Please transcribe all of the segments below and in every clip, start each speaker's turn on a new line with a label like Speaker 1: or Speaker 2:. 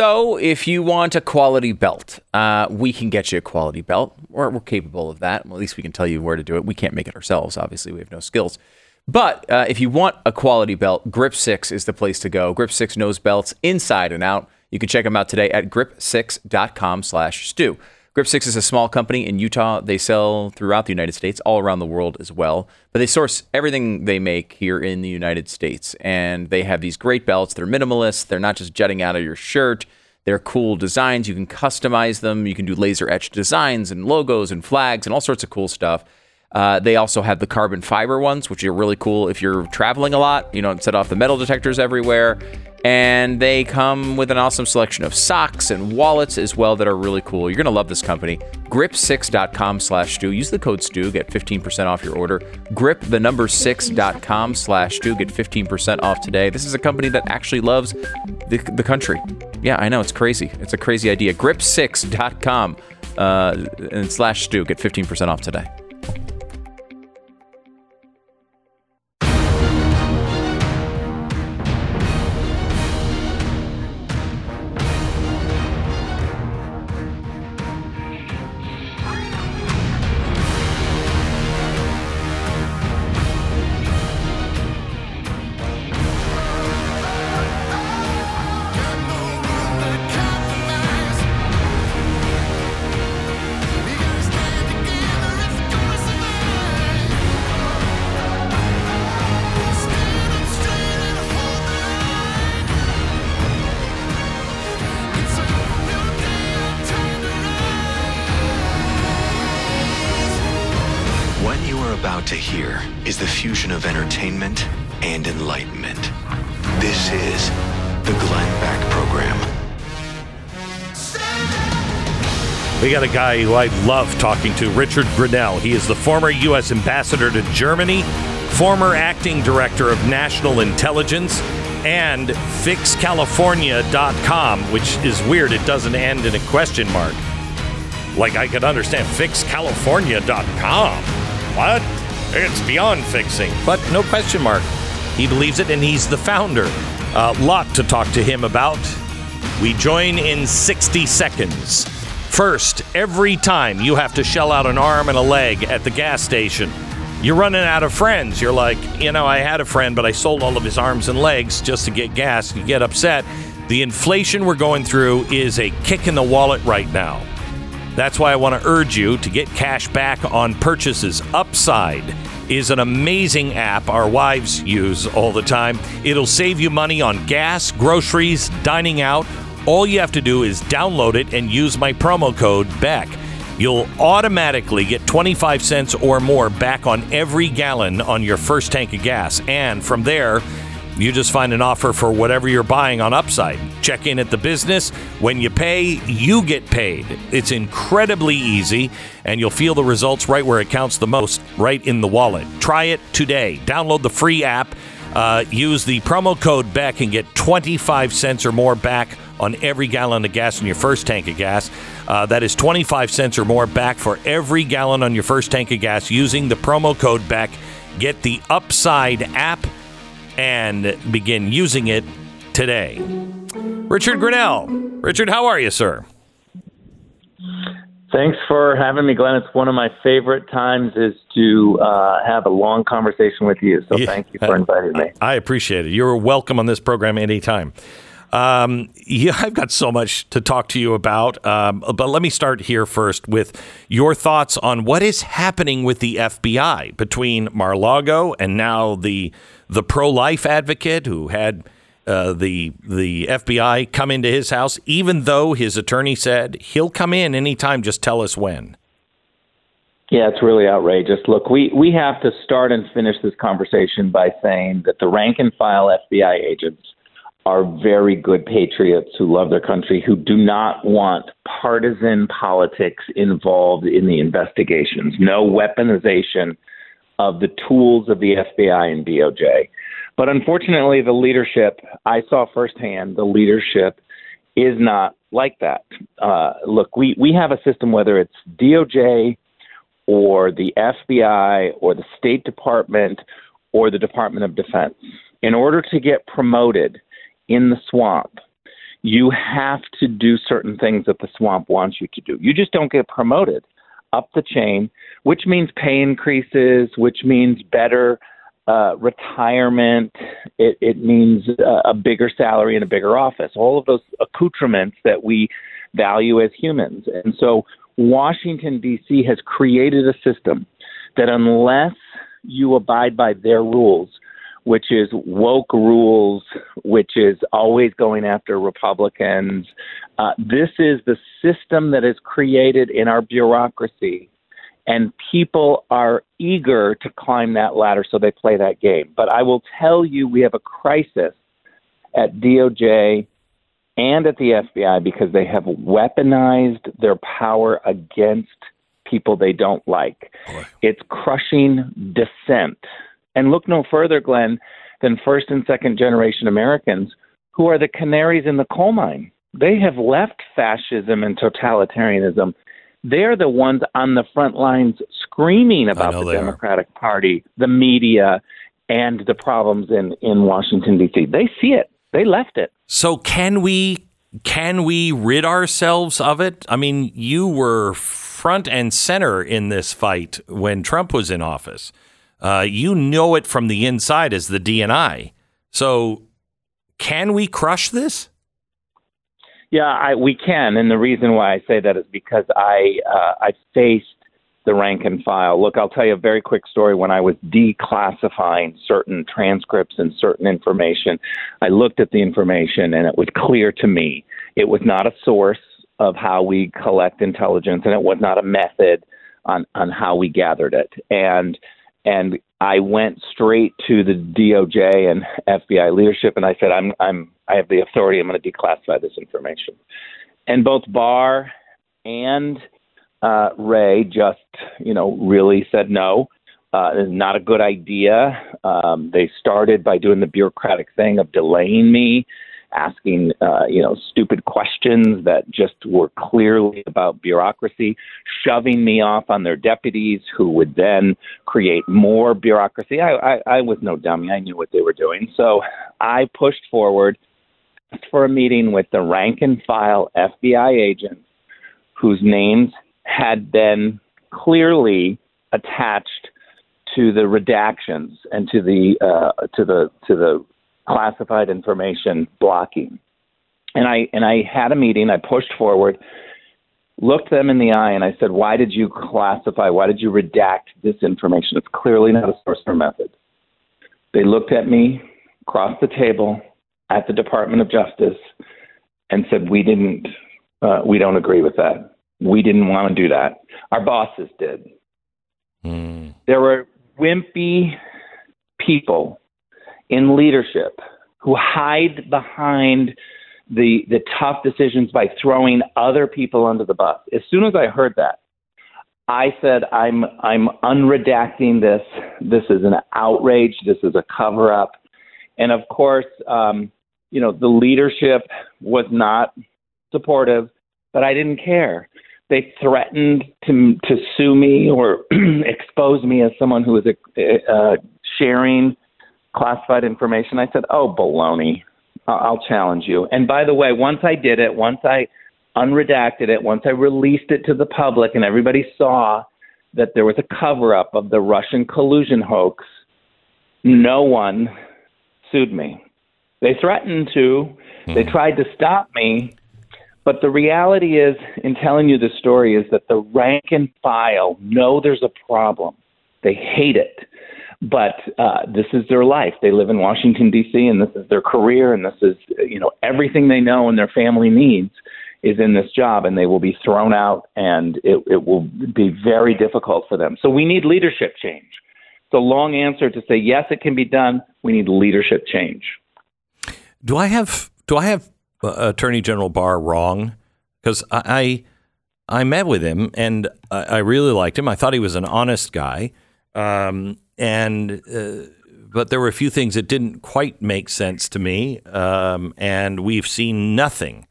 Speaker 1: So, if you want a quality belt, uh, we can get you a quality belt. We're, we're capable of that. Well, at least we can tell you where to do it. We can't make it ourselves. Obviously, we have no skills. But uh, if you want a quality belt, Grip 6 is the place to go. Grip 6 knows belts inside and out. You can check them out today at grip6.com slash stew. Grip 6 is a small company in Utah. They sell throughout the United States, all around the world as well. But they source everything they make here in the United States. And they have these great belts. They're minimalist. They're not just jutting out of your shirt. They're cool designs. You can customize them. You can do laser etched designs and logos and flags and all sorts of cool stuff. Uh, they also have the carbon fiber ones, which are really cool if you're traveling a lot. You don't set off the metal detectors everywhere and they come with an awesome selection of socks and wallets as well that are really cool. You're going to love this company. Grip6.com slash stew. Use the code stew, get 15% off your order. Grip the number 6.com slash stew, get 15% off today. This is a company that actually loves the, the country. Yeah, I know, it's crazy. It's a crazy idea. Grip6.com uh, and slash stew, get 15% off today.
Speaker 2: We got a guy who I love talking to, Richard Grenell. He is the former U.S. ambassador to Germany, former acting director of national intelligence, and fixcalifornia.com, which is weird. It doesn't end in a question mark. Like I could understand fixcalifornia.com. What? It's beyond fixing, but no question mark. He believes it, and he's the founder. A lot to talk to him about. We join in 60 seconds. First, every time you have to shell out an arm and a leg at the gas station, you're running out of friends. You're like, you know, I had a friend, but I sold all of his arms and legs just to get gas. You get upset. The inflation we're going through is a kick in the wallet right now. That's why I want to urge you to get cash back on purchases. Upside is an amazing app our wives use all the time. It'll save you money on gas, groceries, dining out. All you have to do is download it and use my promo code BECK. You'll automatically get 25 cents or more back on every gallon on your first tank of gas. And from there, you just find an offer for whatever you're buying on Upside. Check in at the business. When you pay, you get paid. It's incredibly easy, and you'll feel the results right where it counts the most, right in the wallet. Try it today. Download the free app. Uh, use the promo code BECK and get 25 cents or more back on every gallon of gas in your first tank of gas. Uh, that is 25 cents or more back for every gallon on your first tank of gas using the promo code BECK. Get the Upside app and begin using it today. Richard Grenell. Richard, how are you, sir?
Speaker 3: Thanks for having me, Glenn. It's one of my favorite times is to uh, have a long conversation with you. So
Speaker 2: Yeah.
Speaker 3: thank you for inviting me.
Speaker 2: I appreciate it. You're welcome on this program anytime. Um, yeah, I've got so much to talk to you about, um, but let me start here first with your thoughts on what is happening with the FBI between Mar-Lago and now the the pro-life advocate who had uh, the the FBI come into his house, even though his attorney said he'll come in anytime. Just tell us when.
Speaker 3: Yeah, it's really outrageous. Look, we, we have to start and finish this conversation by saying that the rank and file FBI agents are very good patriots who love their country, who do not want partisan politics involved in the investigations. No weaponization of the tools of the FBI and DOJ. But unfortunately, the leadership, I saw firsthand, the leadership is not like that. Uh, look, we, we have a system, whether it's DOJ or the FBI or the State Department or the Department of Defense. In order to get promoted in the swamp, you have to do certain things that the swamp wants you to do. You just don't get promoted up the chain, which means pay increases, which means better uh, retirement. It, it means uh, a bigger salary and a bigger office. All of those accoutrements that we value as humans. And so Washington, D.C. has created a system that unless you abide by their rules, which is woke rules, which is always going after Republicans. Uh, this is the system that is created in our bureaucracy, and people are eager to climb that ladder, so they play that game. But I will tell you, we have a crisis at DOJ and at the FBI because they have weaponized their power against people they don't like. Boy. It's crushing dissent. And look no further, Glenn, than first and second generation Americans who are the canaries in the coal mine. They have left fascism and totalitarianism. They're the ones on the front lines screaming about the Democratic are. Party, the media, and the problems in, in Washington, D.C. They see it. They left it.
Speaker 2: So can we can we rid ourselves of it? I mean, you were front and center in this fight when Trump was in office. Uh, you know it from the inside as the DNI. So, can we crush this?
Speaker 3: Yeah, I, we can, and the reason why I say that is because I uh, I faced the rank and file. Look, I'll tell you a very quick story. When I was declassifying certain transcripts and certain information, I looked at the information, and it was clear to me it was not a source of how we collect intelligence, and it was not a method on on how we gathered it. And and I went straight to the DOJ and FBI leadership, and I said, "I'm I'm I have the authority. I'm going to declassify this information." And both Barr and uh, Wray just you know really said no. Uh, it's not a good idea. Um, they started by doing the bureaucratic thing of delaying me asking, uh, you know, stupid questions that just were clearly about bureaucracy, shoving me off on their deputies who would then create more bureaucracy. I, I, I was no dummy. I knew what they were doing. So I pushed forward for a meeting with the rank and file FBI agents whose names had been clearly attached to the redactions and to the uh, to the to the classified information blocking. And I and I had a meeting. I pushed forward, looked them in the eye, and I said, "Why did you classify? Why did you redact this information? It's clearly not a source or method." They looked at me across the table at the Department of Justice and said, "We didn't. Uh, we don't agree with that. We didn't want to do that. Our bosses did." Mm. There were wimpy people in leadership who hide behind the the tough decisions by throwing other people under the bus. As soon as I heard that, I said I'm I'm unredacting this. This is an outrage. This is a cover up. And of course, um, you know, the leadership was not supportive, but I didn't care. They threatened to to sue me or expose me as someone who was uh, sharing classified information. I said, "Oh, baloney! I'll challenge you." And by the way, once I did it, once I unredacted it, once I released it to the public, and everybody saw that there was a cover up of the Russian collusion hoax, no one sued me. They threatened to, mm-hmm. they hmm. tried to stop me, but the reality is, in telling you this story, is that the rank and file know there's a problem. They hate it but uh, this is their life. They live in Washington D.C. and this is their career, and this is you know everything they know and their family needs is in this job, and they will be thrown out, and it, it will be very difficult for them. So we need leadership change. It's a long answer to say yes, it can be done. We need leadership change.
Speaker 2: Do I have do I have uh, Attorney General Barr wrong? Because I, I I met with him and I, I really liked him. I thought he was an honest guy. Um, and uh, but there were a few things that didn't quite make sense to me, um, and we've seen nothing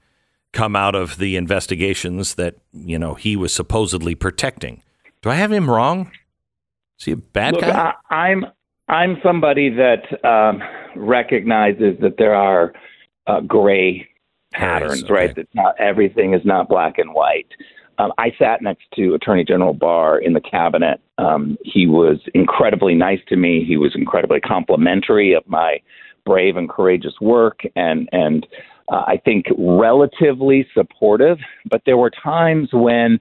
Speaker 2: come out of the investigations that you know he was supposedly protecting. Do I have him wrong? Is he a bad
Speaker 3: Look,
Speaker 2: guy?
Speaker 3: I, I'm, I'm somebody that um, recognizes that there are uh, gray patterns,
Speaker 2: okay.
Speaker 3: right? That not everything is not black and white. Um, I sat next to Attorney General Barr in the cabinet. Um, he was incredibly nice to me. He was incredibly complimentary of my brave and courageous work, and and uh, I think relatively supportive. But there were times when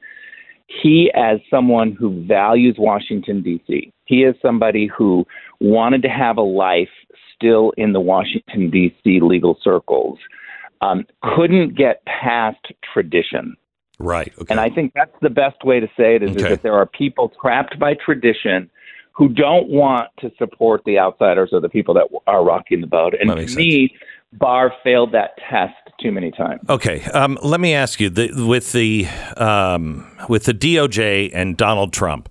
Speaker 3: he, as someone who values Washington D.C., he is somebody who wanted to have a life still in the Washington D.C. legal circles. Um, couldn't get past tradition.
Speaker 2: Right. Okay.
Speaker 3: And I think that's the best way to say it is, is that there are people trapped by tradition who don't want to support the outsiders or the people that are rocking the boat. And to me, Barr failed that test too many times.
Speaker 2: Okay, um, let me ask you the, with the um, with the DOJ and Donald Trump.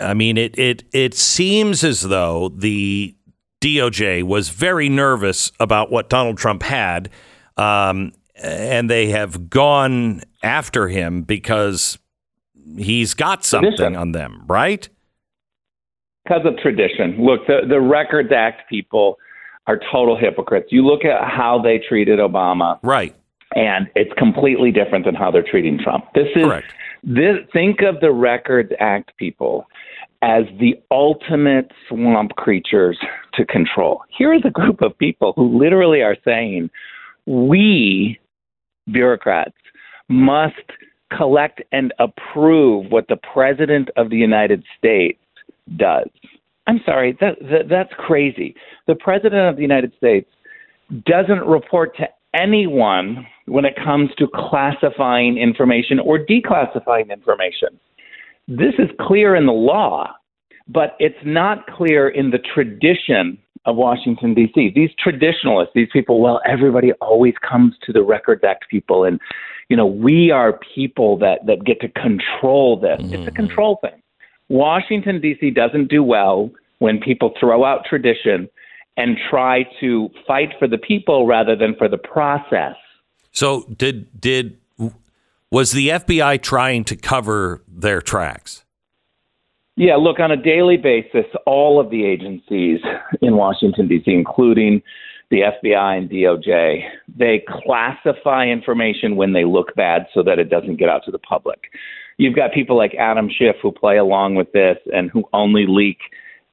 Speaker 2: I mean, it it it seems as though the DOJ was very nervous about what Donald Trump had, um, and they have gone after him because he's got something
Speaker 3: Tradition.
Speaker 2: on them, right?
Speaker 3: because of tradition. Look, the, the Records Act people are total hypocrites. You look at how they treated Obama,
Speaker 2: Right.
Speaker 3: and it's completely different than how they're treating Trump. This is
Speaker 2: Correct.
Speaker 3: this. Think of the Records Act people as the ultimate swamp creatures to control. Here is a group of people who literally are saying, "We bureaucrats must collect and approve what the president of the United States does. I'm sorry, that, that that's crazy. The president of the United States doesn't report to anyone when it comes to classifying information or declassifying information. This is clear in the law, but it's not clear in the tradition of Washington D.C. These traditionalists, these people, well, everybody always comes to the Records Act people, and you know, we are people that that get to control this. It's a mm-hmm. control thing. Washington D.C. doesn't do well when people throw out tradition and try to fight for the people rather than for the process.
Speaker 2: So did did was the FBI trying to cover their tracks?
Speaker 3: Yeah, look, on a daily basis, all of the agencies in Washington, D.C., including the FBI and DOJ, they classify information when they look bad so that it doesn't get out to the public. You've got people like Adam Schiff who play along with this and who only leak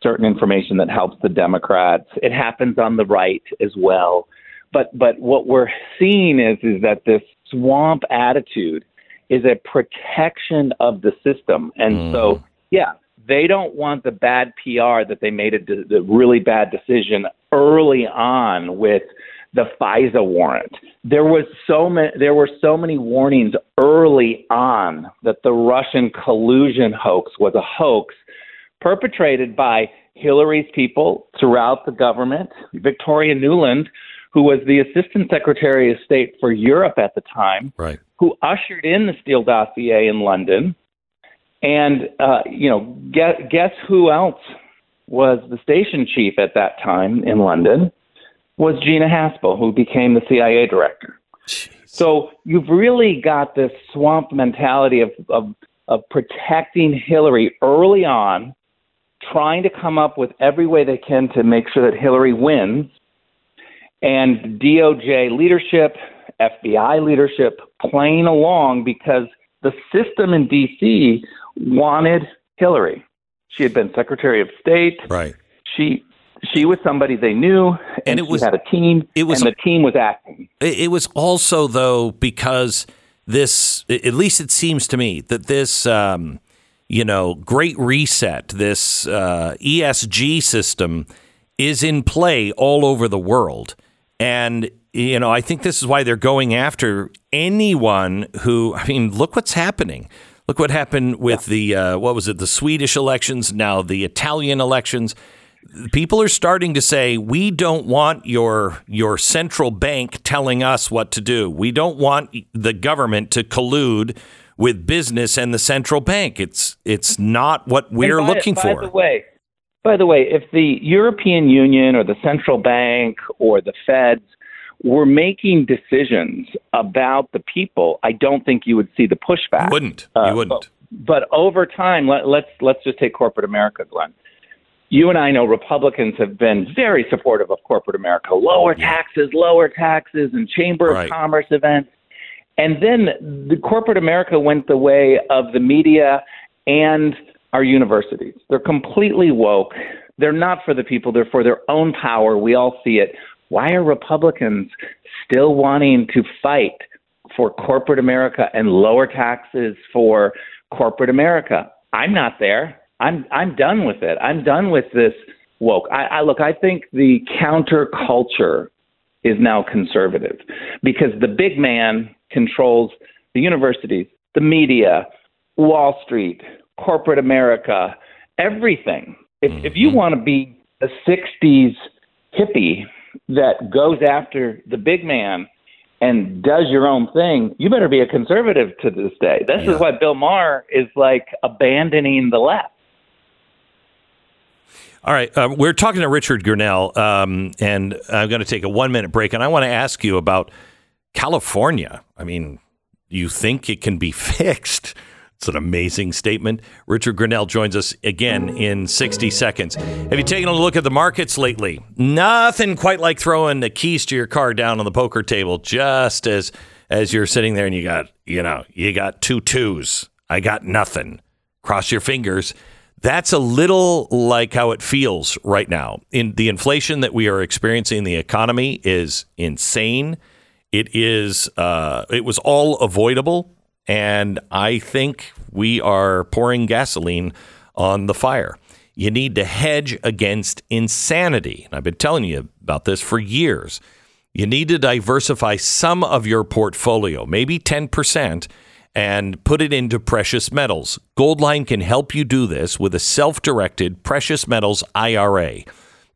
Speaker 3: certain information that helps the Democrats. It happens on the right as well. But but what we're seeing is is that this swamp attitude is a protection of the system. And so mm-hmm. yeah, they don't want the bad PR that they made a de- the really bad decision early on with the FISA warrant. There was so many there were so many warnings early on that the Russian collusion hoax was a hoax perpetrated by Hillary's people throughout the government. Victoria Nuland, who was the Assistant Secretary of State for Europe at the time,
Speaker 2: Right.
Speaker 3: who ushered in the Steele dossier in London. And, uh, you know, guess, guess who else was the station chief at that time in London? Was Gina Haspel, who became the CIA director. So you've really got this swamp mentality of, of, of protecting Hillary early on, trying to come up with every way they can to make sure that Hillary wins. And DOJ leadership, FBI leadership playing along because the system in D.C. wanted Hillary. She had been Secretary of State.
Speaker 2: Right.
Speaker 3: She she was somebody they knew, and,
Speaker 2: And it
Speaker 3: she
Speaker 2: was-
Speaker 3: had a team.
Speaker 2: it was-
Speaker 3: and the team was acting.
Speaker 2: It it was also though because this, at least it seems to me that this, um, you know, Great Reset, this uh, ESG system, is in play all over the world, and you know, I think this is why they're going after anyone who. I mean, look what's happening. Look what happened with the uh, what was it? The Swedish elections, now the Italian elections people are starting to say we don't want your your central bank telling us what to do. We don't want the government to collude with business and the central bank. It's it's not what we're
Speaker 3: by-
Speaker 2: looking
Speaker 3: by
Speaker 2: for.
Speaker 3: the way, by the way, if the European Union or the central bank or the Feds were making decisions about the people, I don't think you would see the pushback.
Speaker 2: wouldn't
Speaker 3: Uh,
Speaker 2: you wouldn't?
Speaker 3: But over time, let, let's let's just take corporate America, Glenn. You and I know Republicans have been very supportive of corporate America, lower taxes, lower taxes, and Chamber
Speaker 2: Right.
Speaker 3: of Commerce events. And then the corporate America went the way of the media and our universities. They're completely woke. They're not for the people, they're for their own power. We all see it. Why are Republicans still wanting to fight for corporate America and lower taxes for corporate America? I'm not there. I'm I'm done with it. I'm done with this woke. I, I look. I think the counterculture is now conservative because the big man controls the universities, the media, Wall Street, corporate America, everything. If, if you mm-hmm. want to be a 60s hippie that goes after the big man and does your own thing, you better be a conservative to this day. This is why Bill Maher is like abandoning the left.
Speaker 2: All right, uh, we're talking to Richard Grenell, um, and I'm going to take a one minute break, and I want to ask you about California. I mean, you think it can be fixed? It's an amazing statement. Richard Grenell joins us again in 60 seconds. Have you taken a look at the markets lately? Nothing quite like throwing the keys to your car down on the poker table just as as you're sitting there and you got, you know, you got two twos. I got nothing. Cross your fingers. That's a little like how it feels right now. In the inflation that we are experiencing in the economy is insane. It is uh, it was all avoidable and I think we are pouring gasoline on the fire. You need to hedge against insanity. And I've been telling you about this for years. You need to diversify some of your portfolio, maybe 10%, and put it into precious metals. Goldline can help you do this with a self directed precious metals IRA.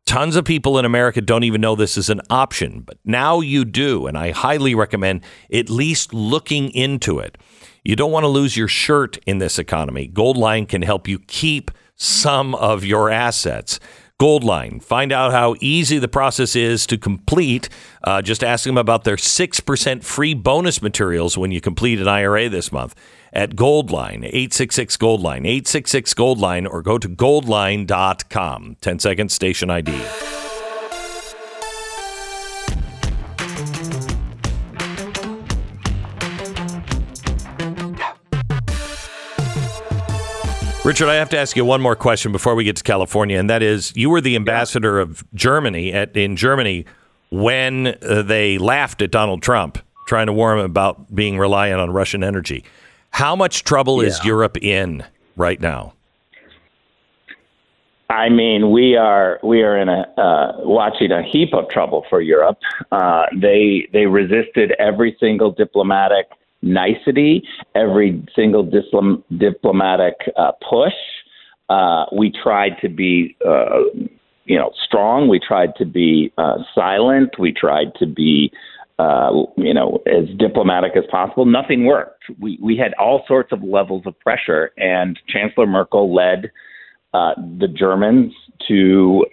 Speaker 2: Tons of people in America don't even know this is an option, but now you do. And I highly recommend at least looking into it. You don't want to lose your shirt in this economy. Goldline can help you keep some of your assets. Goldline. Find out how easy the process is to complete. Uh, just ask them about their 6% free bonus materials when you complete an IRA this month at Goldline, 866 Goldline, 866 Goldline, or go to goldline.com. 10 seconds, station ID. Richard, I have to ask you one more question before we get to California, and that is: you were the ambassador of Germany at in Germany when uh, they laughed at Donald Trump, trying to warn him about being reliant on Russian energy. How much trouble is Europe in right now?
Speaker 3: I mean, we are we are in a uh, watching a heap of trouble for Europe. Uh, they they resisted every single diplomatic nicety, every single diplom- diplomatic uh, push. Uh, we tried to be, uh, you know, strong. We tried to be uh, silent. We tried to be, uh, you know, as diplomatic as possible. Nothing worked. We we had all sorts of levels of pressure, and Chancellor Merkel led uh, the Germans to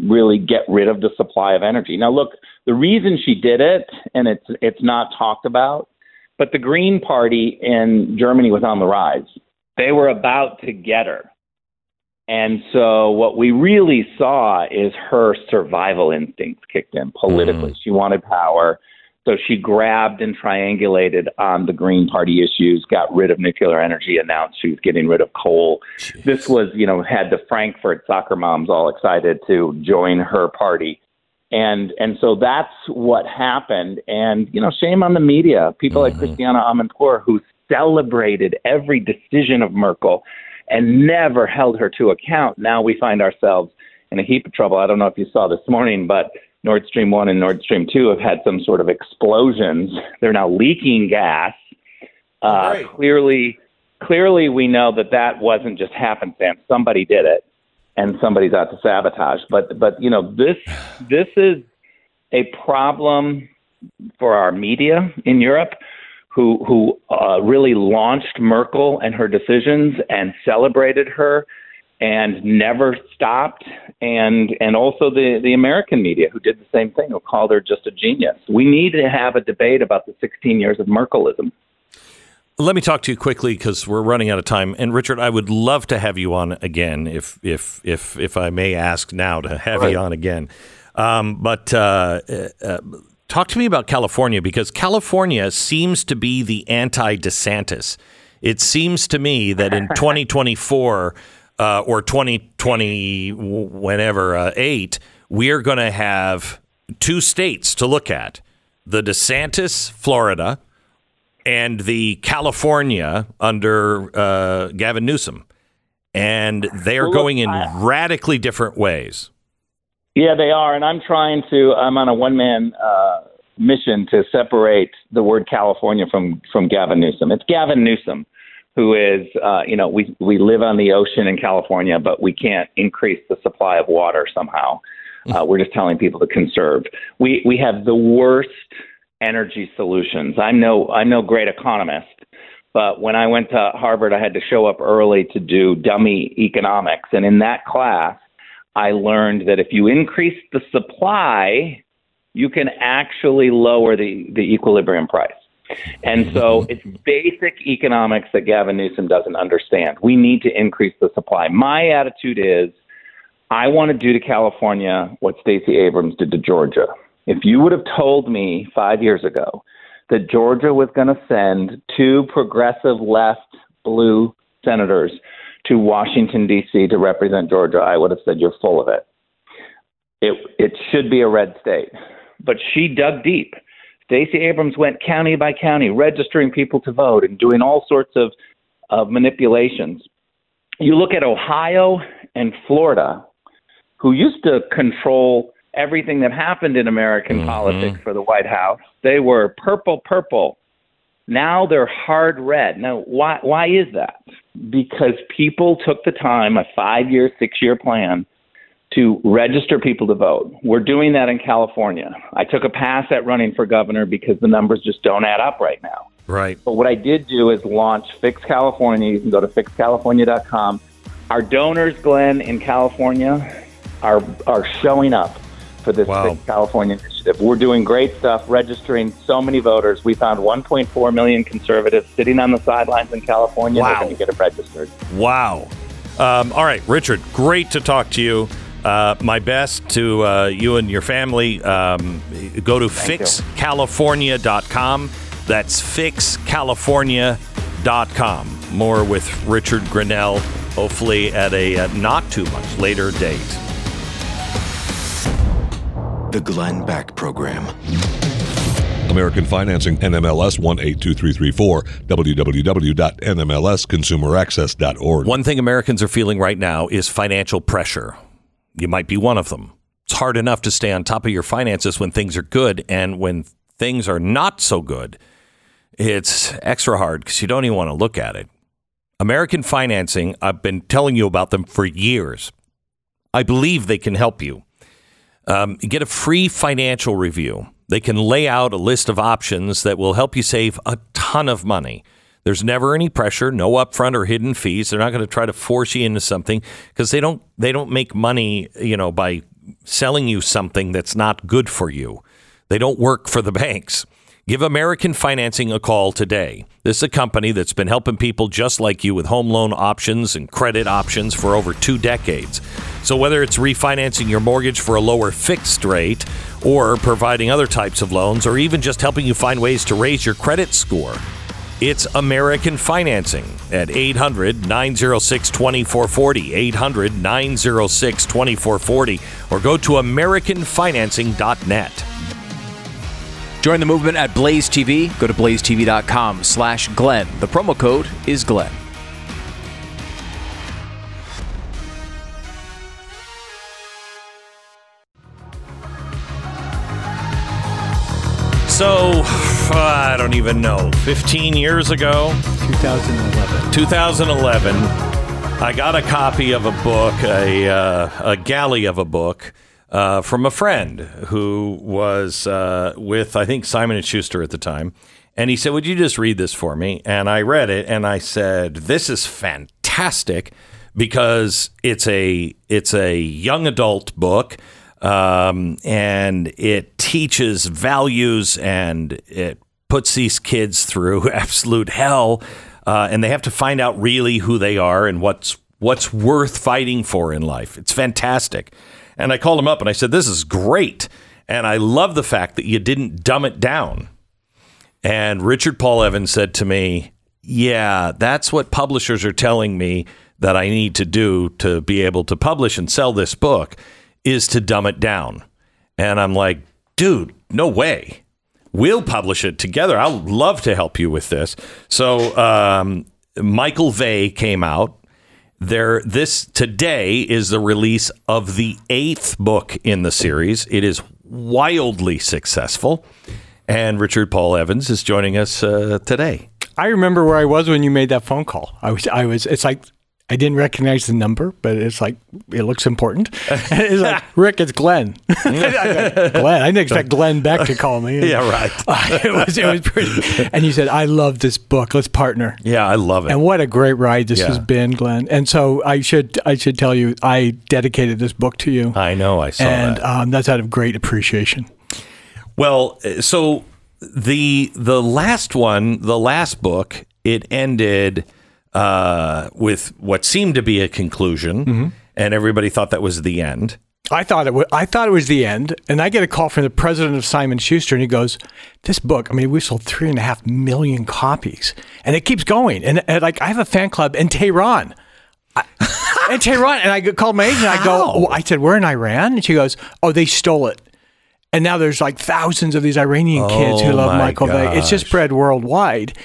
Speaker 3: really get rid of the supply of energy. Now, look, the reason she did it, and it's it's not talked about, but the Green Party in Germany was on the rise. They were about to get her. And so what we really saw is her survival instincts kicked in politically. Mm-hmm. She wanted power. So she grabbed and triangulated on the Green Party issues, got rid of nuclear energy, announced she was getting rid of coal. This was, you know, had the Frankfurt soccer moms all excited to join her party. And and so that's what happened. And, you know, shame on the media. People like Christiane Amanpour who celebrated every decision of Merkel and never held her to account. Now we find ourselves in a heap of trouble. I don't know if you saw this morning, but Nord Stream 1 and Nord Stream 2 have had some sort of explosions. They're now leaking gas. Uh, clearly, clearly, we know that that wasn't just happenstance. Somebody did it, and somebody's out to sabotage. But, but you know, this this is a problem for our media in Europe, who who uh, really launched Merkel and her decisions and celebrated her and never stopped and and also the the American media who did the same thing who called her just a genius. We need to have a debate about the 16 years of Merkelism.
Speaker 2: Let me talk to you quickly because we're running out of time. And Richard, I would love to have you on again, if if if if I may ask now to have right. you on again. Um, but uh, uh, talk to me about California because California seems to be the anti DeSantis. It seems to me that in 2024 uh, or 2020, whenever uh, eight, we are going to have two states to look at: the DeSantis, Florida and the California under uh, Gavin Newsom, and they are well, going in I, radically different ways.
Speaker 3: Yeah, they are, and I'm trying to. I'm on a one man uh, mission to separate the word California from from Gavin Newsom. It's Gavin Newsom who is, uh, you know, we we live on the ocean in California, but we can't increase the supply of water somehow. Uh, we're just telling people to conserve. We we have the worst energy solutions. I'm no I'm no great economist, but when I went to Harvard, I had to show up early to do dummy economics, and in that class, I learned that if you increase the supply, you can actually lower the the equilibrium price. And so mm-hmm. it's basic economics that Gavin Newsom doesn't understand. We need to increase the supply. My attitude is I want to do to California what Stacey Abrams did to Georgia. If you would have told me five years ago that Georgia was going to send two progressive left blue senators to Washington, D.C. to represent Georgia, I would have said you're full of it. It, it should be a red state. But she dug deep. Stacey Abrams went county by county, registering people to vote and doing all sorts of, of manipulations. You look at Ohio and Florida, who used to control everything that happened in American mm-hmm. politics for the White House. They were purple, purple. Now they're hard red. Now, why, why is that? Because people took the time, a five year, six year plan, to register people to vote. We're doing that in California. I took a pass at running for governor because the numbers just don't add up right now.
Speaker 2: Right.
Speaker 3: But what I did do is launch Fix California. You can go to fixcalifornia.com. Our donors, Glenn, in California, are are showing up for this wow. California initiative. We're doing great stuff, registering so many voters. We found 1.4 million conservatives sitting on the sidelines in California. Wow. They're going to get them registered.
Speaker 2: Wow. Um, all right, Richard, great to talk to you. Uh, my best to uh, you and your family. Um, go to fixcalifornia.com. That's fixcalifornia.com. More with Richard Grenell, hopefully at a uh, not too much later date.
Speaker 4: The Glenn Beck Program.
Speaker 5: American Financing, NMLS 182334, www.nmlsconsumeraccess.org.
Speaker 2: One thing Americans are feeling right now is financial pressure. You might be one of them. It's hard enough to stay on top of your finances when things are good, and when things are not so good, it's extra hard because you don't even want to look at it. American Financing, I've been telling you about them for years. I believe they can help you. Um, get a free financial review. They can lay out a list of options that will help you save a ton of money. There's never any pressure, no upfront or hidden fees. They're not going to try to force you into something because they don't they don't make money, you know, by selling you something that's not good for you. They don't work for the banks. Give American Financing a call today. This is a company that's been helping people just like you with home loan options and credit options for over two decades. So, whether it's refinancing your mortgage for a lower fixed rate, or providing other types of loans, or even just helping you find ways to raise your credit score, it's American Financing at 800 906 2440. 800 906 2440. Or go to AmericanFinancing.net.
Speaker 1: Join the movement at Blaze TV. Go to blazetv.com slash Glenn. The promo code is Glenn.
Speaker 2: So, uh, I don't even know, 15 years ago?
Speaker 6: 2011.
Speaker 2: 2011. I got a copy of a book, a, uh, a galley of a book uh, from a friend who was uh, with I think Simon and Schuster at the time, and he said, "Would you just read this for me?" And I read it, and I said, "This is fantastic." Because it's a it's a young adult book, um, and it teaches values and it puts these kids through absolute hell, uh, and they have to find out really who they are and what's what's worth fighting for in life. It's fantastic. And I called him up and I said, "This is great." And I love the fact that you didn't dumb it down. And Richard Paul Evans said to me, Yeah, that's what publishers are telling me that I need to do to be able to publish and sell this book is to dumb it down. And I'm like, dude, no way. We'll publish it together. I'll love to help you with this. So um, Michael Vey came out. There, this today is the release of the eighth book in the series. It is wildly successful, and Richard Paul Evans is joining us uh, today.
Speaker 6: I remember where I was when you made that phone call. I was, I was. It's like I didn't recognize the number, but it's like it looks important. And it's like Rick, it's Glenn. I Glenn, I didn't expect Glenn Beck to call me.
Speaker 2: Yeah, right.
Speaker 6: it was it was pretty. And you said, "I love this book. Let's partner."
Speaker 2: Yeah, I love it.
Speaker 6: And what a great ride this
Speaker 2: Yeah.
Speaker 6: has been, Glenn. And so I should I should tell you, I dedicated this book to you,
Speaker 2: I know. I saw
Speaker 6: and
Speaker 2: that.
Speaker 6: um, that's out of great appreciation.
Speaker 2: Well, uh, so the the last one, the last book, it ended uh, with what seemed to be a conclusion,
Speaker 6: Mm-hmm.
Speaker 2: and everybody thought that was the end.
Speaker 6: I thought it was, I thought it was the end, and I get a call from the president of Simon Schuster, and he goes, "This book, I mean, we sold three and a half million copies, and it keeps going." And, and like, I have a fan club in Tehran. I- in Tehran, and I called my agent. I go, oh, I said, "We're in Iran," and she goes, "Oh, they stole it." And now there's like thousands of these Iranian kids who
Speaker 2: Oh,
Speaker 6: love
Speaker 2: my
Speaker 6: Michael Vey. It's just spread worldwide.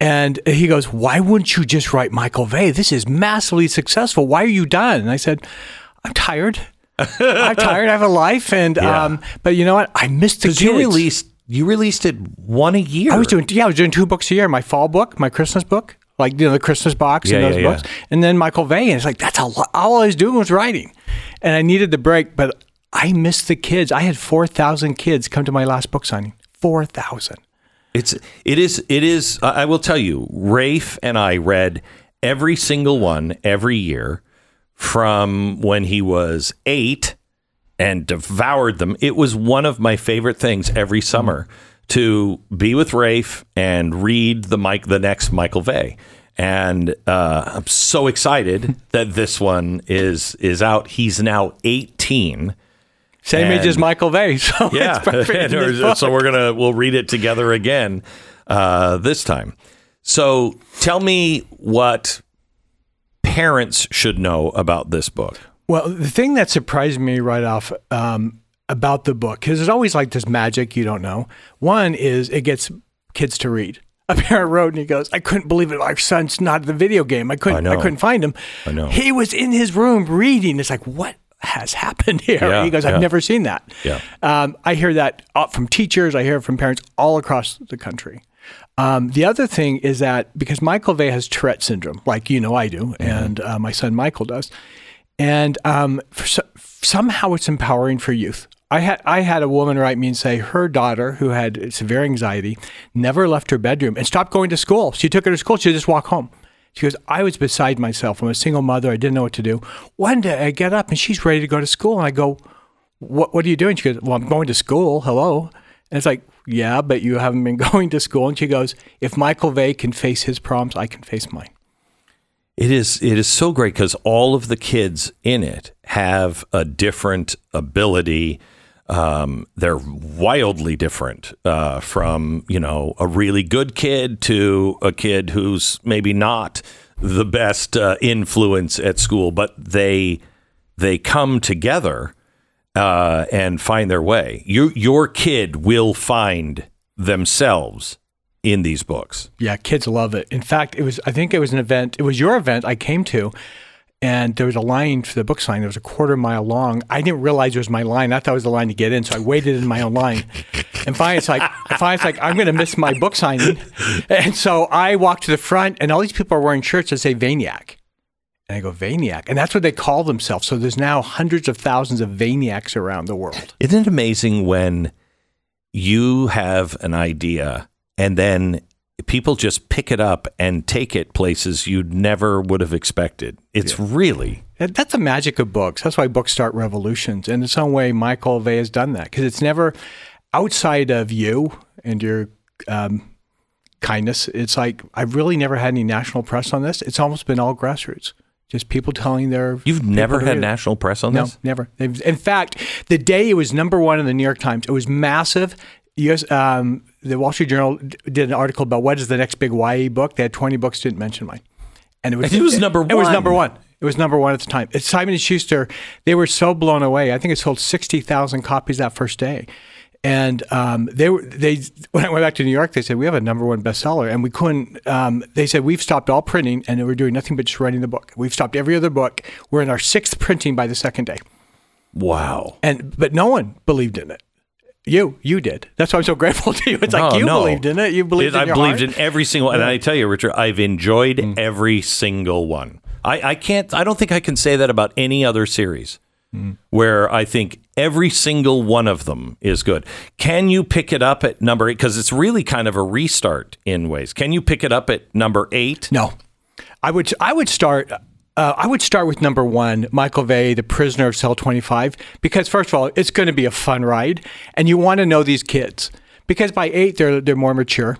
Speaker 6: And he goes, Why wouldn't you just write Michael Vey? This is massively successful. Why are you done? And I said, I'm tired. I'm tired. I have a life. And,
Speaker 2: Yeah.
Speaker 6: um, but you know what? I missed the kids.
Speaker 2: you released you released it one a year.
Speaker 6: I was doing, yeah, I was doing two books a year my fall book, my Christmas book, like, you know, the Christmas box
Speaker 2: Yeah,
Speaker 6: and those
Speaker 2: yeah,
Speaker 6: books. And then Michael Vey. And it's like, that's a lot. All I was doing was writing. And I needed the break, but I missed the kids. I had 4,000 kids come to my last book signing. 4,000.
Speaker 2: It's it is it is. I will tell you, Raphe and I read every single one every year from when he was eight and devoured them. It was one of my favorite things every summer to be with Raphe and read the Mike the next Michael Vey. And uh, I'm so excited that this one is is out. He's now 18.
Speaker 6: Same age as Michael Vey. So
Speaker 2: Yeah,
Speaker 6: it's perfect. in
Speaker 2: And
Speaker 6: this
Speaker 2: or- so we're gonna we'll read it together again uh, this time. So tell me what parents should know about this book.
Speaker 6: Well, the thing that surprised me right off um, about the book, because there's always like this magic you don't know. One is it gets kids to read. A parent wrote and he goes, "I couldn't believe it. Our son's not at the video game. I couldn't.
Speaker 2: I
Speaker 6: I, couldn't find him.
Speaker 2: I know.
Speaker 6: He was in his room reading. It's like what has happened here?
Speaker 2: Yeah,
Speaker 6: he goes, "I've
Speaker 2: yeah.
Speaker 6: never seen that."
Speaker 2: Yeah.
Speaker 6: Um, I hear that uh, from teachers. I hear it from parents all across the country. Um, the other thing is that because Michael Vey has Tourette syndrome, like you know I do, and uh, my son Michael does, and um, for so, somehow it's empowering for youth. I had I had a woman write me and say her daughter, who had severe anxiety, never left her bedroom and stopped going to school. She took her to school. She just walk home. She goes, I was beside myself. I'm a single mother. I didn't know what to do. One day I get up and she's ready to go to school, and I go, what What are you doing? She goes, Well, I'm going to school. Hello. And it's like, Yeah, but you haven't been going to school. And she goes, If Michael Vey can face his problems, I can face mine.
Speaker 2: It is it is so great because all of the kids in it have a different ability. Um, they're wildly different uh, from you know a really good kid to a kid who's maybe not the best uh, influence at school, but they they come together uh, and find their way. You, your kid will find themselves in these books.
Speaker 6: Yeah, kids love it. In fact, it was I think it was an event. It was your event I came to, and there was a line for the book sign that was a quarter mile long. I didn't realize it was my line. I thought it was the line to get in, so I waited in my own line. And finally, it's like finally it's like I'm going to miss my book signing, and so I walked to the front, and all these people are wearing shirts that say Veyniac. And I go, Veyniac. And that's what they call themselves. So there's now hundreds of thousands of Veyniacs around the world.
Speaker 2: Isn't it amazing when you have an idea and then people just pick it up and take it places you never would have expected? It's really
Speaker 6: That's the magic of books. That's why books start revolutions. And in some way, Michael Vey has done that because it's never outside of you and your um, kindness. It's like I've really never had any national press on this. It's almost been all grassroots, just people telling their.
Speaker 2: You've never had national press on
Speaker 6: No,
Speaker 2: this?
Speaker 6: never. In fact, the day it was number one in the New York Times, it was massive. US, um, the Wall Street Journal did an article about what is the next big YA book. They had 20 books, didn't mention mine. And it was,
Speaker 2: it was number
Speaker 6: It was
Speaker 2: one.
Speaker 6: number one. It was number one at the time. It's Simon and Schuster. They were so blown away. I think it sold 60,000 copies that first day. And um, they were they when I went back to New York, they said we have a number one bestseller, and we couldn't. Um, they said we've stopped all printing, and we're doing nothing but just writing the book. We've stopped every other book. We're in our sixth printing by the second day
Speaker 2: Wow.
Speaker 6: and but no one believed in it. You, you did. That's why I'm so grateful to you. It's like
Speaker 2: Oh,
Speaker 6: you
Speaker 2: no.
Speaker 6: believed in it. You believed in
Speaker 2: It-
Speaker 6: in
Speaker 2: I believed
Speaker 6: heart.
Speaker 2: in every single, and I tell you, Richard, I've enjoyed
Speaker 6: Mm.
Speaker 2: every single one. I, I can't. I don't think I can say that about any other series.
Speaker 6: Mm.
Speaker 2: Where I think every single one of them is good. Can you pick it up at number eight? Because it's really kind of a restart in ways. Can you pick it up at number eight?
Speaker 6: No, I would. I would start. Uh, I would start with number one, Michael Vey, The Prisoner of Cell 25, because first of all, it's going to be a fun ride, and you want to know these kids because by eight they're they're more mature.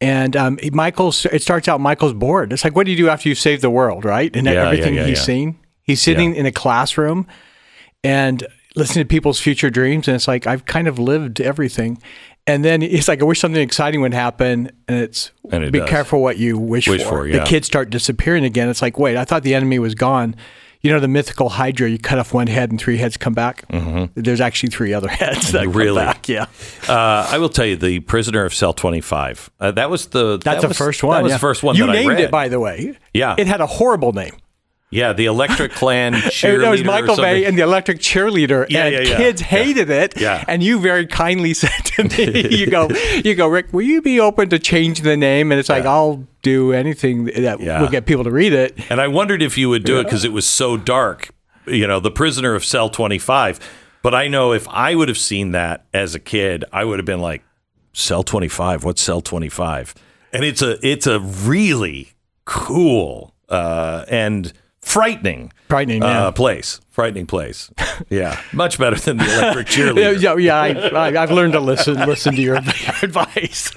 Speaker 6: And um, Michael's. It starts out Michael's bored. It's like, what do you do after you save the world, right? And
Speaker 2: Yeah,
Speaker 6: everything
Speaker 2: yeah,
Speaker 6: he's
Speaker 2: yeah.
Speaker 6: seen. He's sitting in a classroom and listening to people's future dreams, and it's like I've kind of lived everything. And then it's like I wish something exciting would happen, and it's
Speaker 2: And it
Speaker 6: be
Speaker 2: does.
Speaker 6: careful what you wish,
Speaker 2: Wish
Speaker 6: for.
Speaker 2: for, yeah.
Speaker 6: The kids start disappearing again. It's like, wait, I thought the enemy was gone. You know, the mythical Hydra, you cut off one head and three heads come back. Mm-hmm. There's actually three other heads that
Speaker 2: Really?
Speaker 6: come back. Yeah.
Speaker 2: Uh, I will tell you, the Prisoner of Cell Twenty Five. Uh, that was the
Speaker 6: That's
Speaker 2: that
Speaker 6: the
Speaker 2: was-
Speaker 6: first one.
Speaker 2: That was
Speaker 6: yeah.
Speaker 2: the first one
Speaker 6: You
Speaker 2: that
Speaker 6: named it, by the way.
Speaker 2: Yeah.
Speaker 6: It had a horrible name.
Speaker 2: Yeah, the Electric Clan cheerleader.
Speaker 6: It was Michael. Vey and the Electric Cheerleader,
Speaker 2: Yeah,
Speaker 6: and
Speaker 2: yeah, yeah.
Speaker 6: kids hated it.
Speaker 2: Yeah.
Speaker 6: And you very kindly said to me, "You go, you go, Rick. Will you be open to changing the name?" And it's like, "I'll do anything that will get people to read it."
Speaker 2: And I wondered if you would do it because it was so dark, you know, the prisoner of cell 25. But I know if I would have seen that as a kid, I would have been like, cell 25, what's cell 25? And it's a it's a really cool uh, and frightening
Speaker 6: Frightening,
Speaker 2: uh, place. Frightening place. Yeah. Much better than the electric cheerleader.
Speaker 6: yeah, yeah I, I, I've learned to listen, listen to your, advice.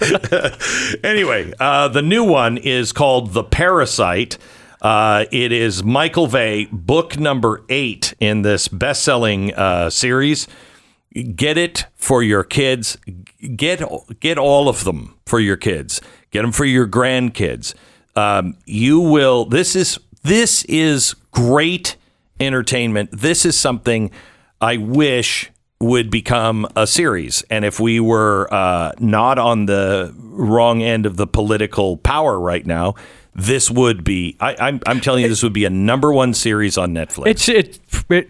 Speaker 2: anyway, uh, the new one is called The Parasite. Uh, it is Michael Vey, book number eight in this best selling uh, series. Get it for your kids. Get get all of them for your kids. Get them for your grandkids. Um, you will. This is this is great entertainment. This is something I wish would become a series. And if we were uh, not on the wrong end of the political power right now, this would be. I, I'm I'm telling you, this would be a number one series on Netflix.
Speaker 6: It's it, it.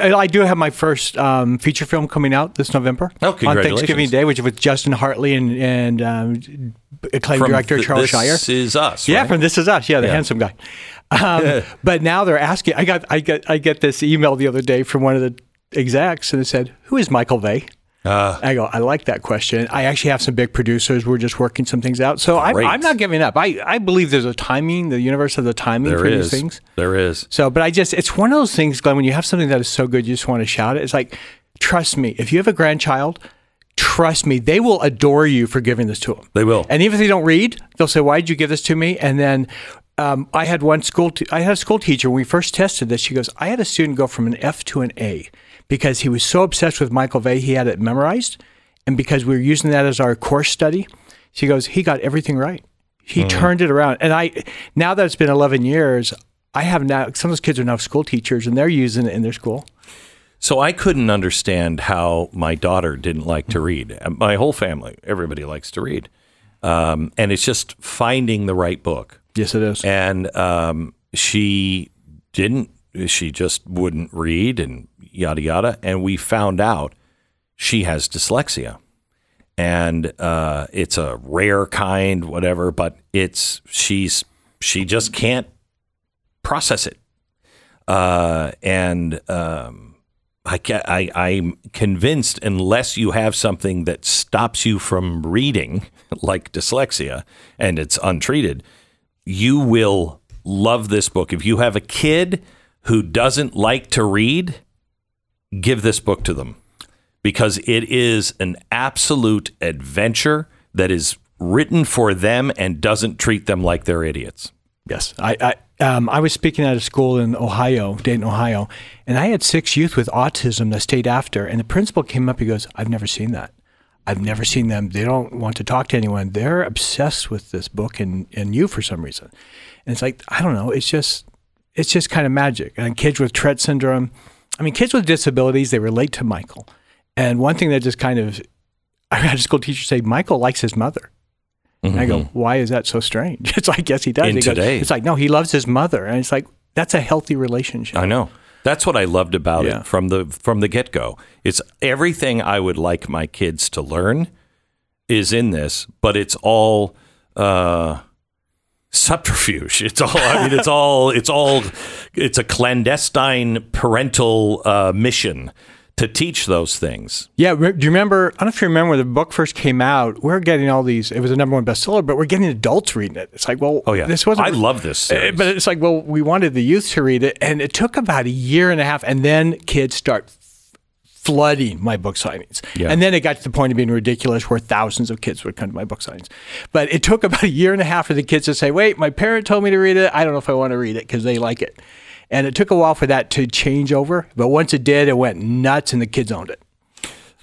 Speaker 6: I do have my first um, feature film coming out this November
Speaker 2: Oh,
Speaker 6: on. Thanksgiving Day, which is with Justin Hartley and and um, acclaimed
Speaker 2: From
Speaker 6: director
Speaker 2: th-
Speaker 6: Charles
Speaker 2: this
Speaker 6: Shyer.
Speaker 2: This is us.
Speaker 6: Yeah,
Speaker 2: right?
Speaker 6: from This Is Us. Yeah, the
Speaker 2: Yeah.
Speaker 6: handsome guy. Um, but now they're asking. I got I get I get this email the other day from one of the execs, and it said, "Who is Michael Vey?"
Speaker 2: Uh,
Speaker 6: I go, I like that question. I actually have some big producers. We're just working some things out. So I'm, I'm not giving up. I, I believe there's a timing, the universe has a timing
Speaker 2: there
Speaker 6: for
Speaker 2: is.
Speaker 6: these things.
Speaker 2: There is.
Speaker 6: So, but I just, it's one of those things, Glenn, when you have something that is so good, you just want to shout it. It's like, trust me, if you have a grandchild, trust me, they will adore you for giving this to them.
Speaker 2: They will.
Speaker 6: And even if they don't read, they'll say, why did you give this to me? And then um, I had one school, t- I had a school teacher, when we first tested this, she goes, I had a student go from an F to an A because he was so obsessed with Michael Vey, he had it memorized. And because we were using that as our course study, she goes, he got everything right. He turned it around. And I, now that it's been 11 years, I have now, some of those kids are now school teachers and they're using it in their school.
Speaker 2: So I couldn't understand how my daughter didn't like to read. Uh, My whole family, everybody likes to read, um, and it's just finding the right book.
Speaker 6: Yes, it is.
Speaker 2: And um, she didn't. She just wouldn't read, and yada yada. And we found out she has dyslexia, and uh, it's a rare kind, whatever. But it's she's she just can't process it, uh, and. Um, I, I I'm convinced unless you have something that stops you from reading, like dyslexia, and it's untreated, you will love this book. If you have a kid who doesn't like to read, give this book to them because it is an absolute adventure that is written for them and doesn't treat them like they're idiots.
Speaker 6: Yes, I I, um, I was speaking at a school in Ohio, Dayton, Ohio, and I had six youth with autism that stayed after, and the principal came up. He goes, "I've never seen that. I've never seen them. They don't want to talk to anyone. They're obsessed with this book and and you for some reason." And it's like I don't know. It's just it's just kind of magic. And kids with Tourette syndrome, I mean, kids with disabilities, they relate to Michael. And one thing that just kind of I had a school teacher say, Michael likes his mother. And I go, mm-hmm. why is that so strange? It's like, yes, he does.
Speaker 2: In
Speaker 6: He goes-
Speaker 2: today.
Speaker 6: it's like, no, he loves his mother, and it's like that's a healthy relationship.
Speaker 2: I know. That's what I loved about
Speaker 6: Yeah.
Speaker 2: it from the from the get go. It's everything I would like my kids to learn is in this, but it's all uh, subterfuge. It's all. I mean, it's all. It's all. It's a clandestine parental uh, mission to teach those things.
Speaker 6: Yeah, do you remember? I don't know if you remember when the book first came out. We're getting all these. It was a number one bestseller, but we're getting adults reading it. It's like, well,
Speaker 2: Oh yeah,
Speaker 6: this wasn't.
Speaker 2: I love this.
Speaker 6: Uh,
Speaker 2: Series.
Speaker 6: But it's like, well, we wanted the youth to read it, and it took about a year and a half, and then kids start flooding my book signings.
Speaker 2: Yeah.
Speaker 6: And then it got to the point of being ridiculous, where thousands of kids would come to my book signings. But it took about a year and a half for the kids to say, "Wait, my parent told me to read it. I don't know if I want to read it because they like it." And it took a while for that to change over, but once it did, it went nuts, and the kids owned it.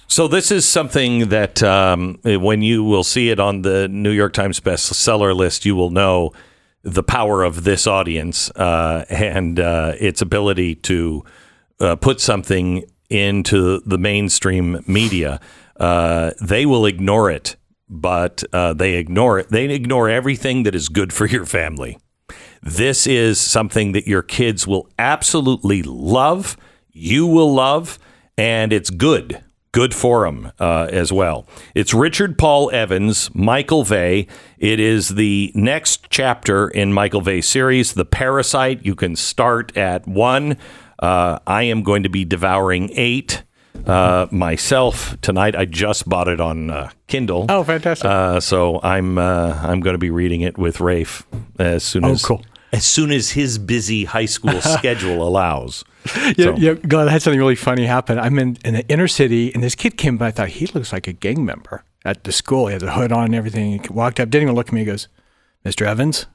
Speaker 2: So this is something that um, when you will see it on the New York Times bestseller list, you will know the power of this audience uh, and uh, its ability to uh, put something into the mainstream media. Uh, they will ignore it, but uh, they ignore it. They ignore everything that is good for your family. This is something that your kids will absolutely love, you will love, and it's good. Good for them uh, as well. It's Richard Paul Evans, Michael Vey. It is the next chapter in Michael Vey's series, The Parasite. You can start at one. Uh, I am going to be devouring eight uh, myself tonight. I just bought it on uh, Kindle.
Speaker 6: Oh, fantastic.
Speaker 2: Uh, so I'm uh, I'm going to be reading it with Raphe as soon
Speaker 6: Oh,
Speaker 2: as
Speaker 6: cool.
Speaker 2: As soon as his busy high school schedule allows.
Speaker 6: Yeah,
Speaker 2: So-
Speaker 6: yeah, Glenn, I had something really funny happen. I'm in, in the inner city, and this kid came by. I thought he looks like a gang member at the school. He had the hood on and everything. He walked up, didn't even look at me. He goes, "Mr. Evans,"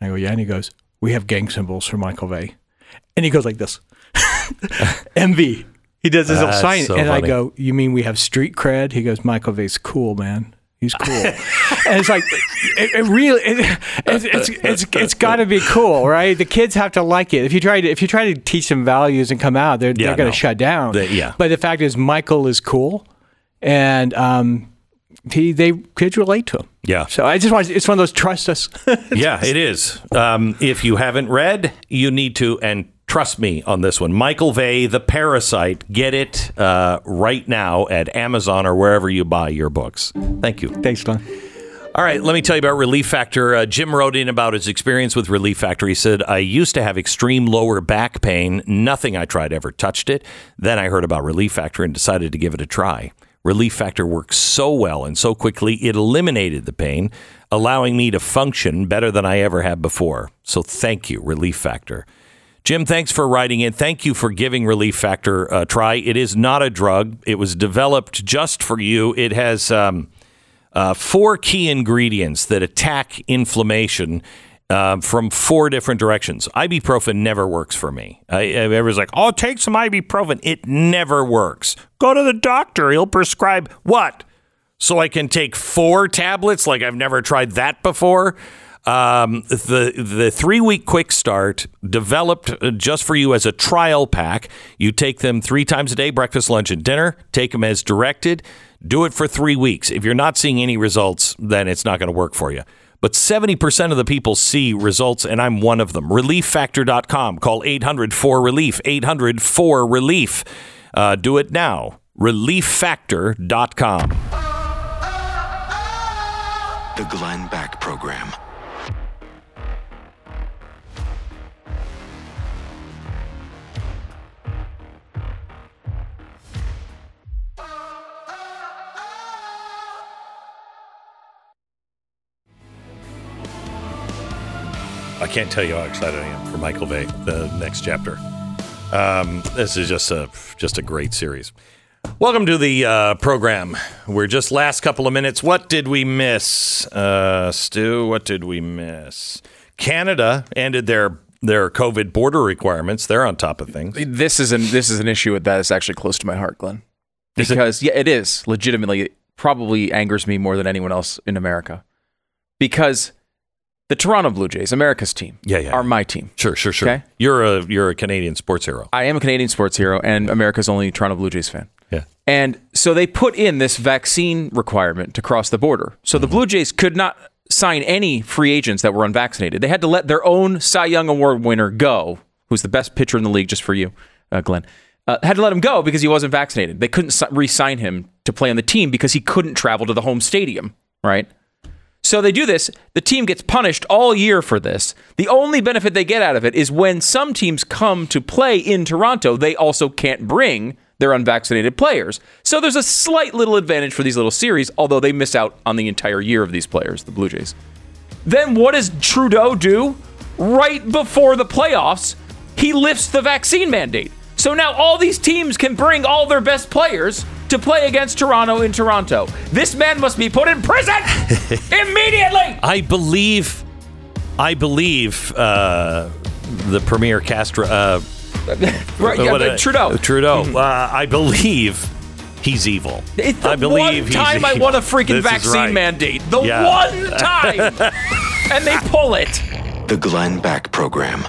Speaker 6: and I go, "Yeah." And he goes, "We have gang symbols for Michael Vey," and he goes like this, "MV." He does his little sign,
Speaker 2: so
Speaker 6: and I go, "You mean we have street cred?" He goes, "Michael Vey's cool, man." He's cool, and it's like it, it really it, it's it's it's, it's got to be cool, right? The kids have to like it. If you try to if you try to teach them values and come out, they're
Speaker 2: Yeah,
Speaker 6: they're going
Speaker 2: no.
Speaker 6: to shut down.
Speaker 2: They- yeah.
Speaker 6: But the fact is, Michael is cool, and um, he they kids relate to him.
Speaker 2: Yeah.
Speaker 6: So I just want it's one of those trust us.
Speaker 2: yeah, it is. Um, if you haven't read, you need to, and trust me on this one. Michael Vey, The Parasite. Get it uh, right now at Amazon or wherever you buy your books. Thank you.
Speaker 6: Thanks, Glenn.
Speaker 2: All right, let me tell you about Relief Factor. Uh, Jim wrote in about his experience with Relief Factor. He said, I used to have extreme lower back pain. Nothing I tried ever touched it. Then I heard about Relief Factor and decided to give it a try. Relief Factor works so well and so quickly, it eliminated the pain, allowing me to function better than I ever had before. So thank you, Relief Factor. Jim, thanks for writing in. Thank you for giving Relief Factor a try. It is not a drug. It was developed just for you. It has um, uh, four key ingredients that attack inflammation uh, from four different directions. Ibuprofen never works for me. I, everyone's like, "Oh, take some ibuprofen." It never works. Go to the doctor; he'll prescribe what? So I can take four tablets? Like I've never tried that before. Um, the the three week quick start developed uh, just for you as a trial pack. You take them three times a day, breakfast, lunch, and dinner. Take them as directed. Do it for three weeks. If you're not seeing any results, then it's not going to work for you. But 70% of the people see results, and I'm one of them. ReliefFactor.com. Call 800 4 Relief. 800 4 Relief. Uh, do it now. ReliefFactor.com.
Speaker 4: The Glenn Beck Program.
Speaker 2: I can't tell you how excited I am for Michael Vey, the next chapter. Um, this is just a just a great series. Welcome to the uh, program. We're just last couple of minutes. What did we miss, uh, Stu? What did we miss? Canada ended their their COVID border requirements. They're on top of things.
Speaker 1: This is an this is an issue that is actually close to my heart, Glenn.
Speaker 2: Is it?
Speaker 1: Because yeah, it is legitimately probably angers me more than anyone else in America. Because the Toronto Blue Jays, America's team,
Speaker 2: Yeah, yeah.
Speaker 1: are my team.
Speaker 2: Sure, sure, sure.
Speaker 1: Okay.
Speaker 2: You're a you're a Canadian sports hero.
Speaker 1: I am a Canadian sports hero and America's only Toronto Blue Jays fan.
Speaker 2: Yeah.
Speaker 1: And so they put in this vaccine requirement to cross the border. So the Blue Jays could not sign any free agents that were unvaccinated. They had to let their own Cy Young Award winner go, who's the best pitcher in the league, just for you, uh, Glenn. Uh, had to let him go because he wasn't vaccinated. They couldn't re-sign him to play on the team because he couldn't travel to the home stadium, right? So they do this. The team gets punished all year for this. The only benefit they get out of it is when some teams come to play in Toronto, they also can't bring their unvaccinated players. So there's a slight little advantage for these little series, although they miss out on the entire year of these players, the Blue Jays. Then what does Trudeau do? Right before the playoffs, he lifts the vaccine mandate. So now all these teams can bring all their best players to play against Toronto in Toronto. This man must be put in prison immediately.
Speaker 2: I believe, I believe uh, the Premier Castro. Uh,
Speaker 1: Right, yeah,
Speaker 2: what, uh,
Speaker 1: Trudeau.
Speaker 2: Trudeau. Uh, I believe he's evil.
Speaker 1: It's the
Speaker 2: I believe
Speaker 1: one
Speaker 2: he's
Speaker 1: time I
Speaker 2: evil.
Speaker 1: want a freaking
Speaker 2: This
Speaker 1: vaccine
Speaker 2: right.
Speaker 1: mandate. The
Speaker 2: Yeah.
Speaker 1: one time. and they pull it.
Speaker 4: The Glenn Beck Program.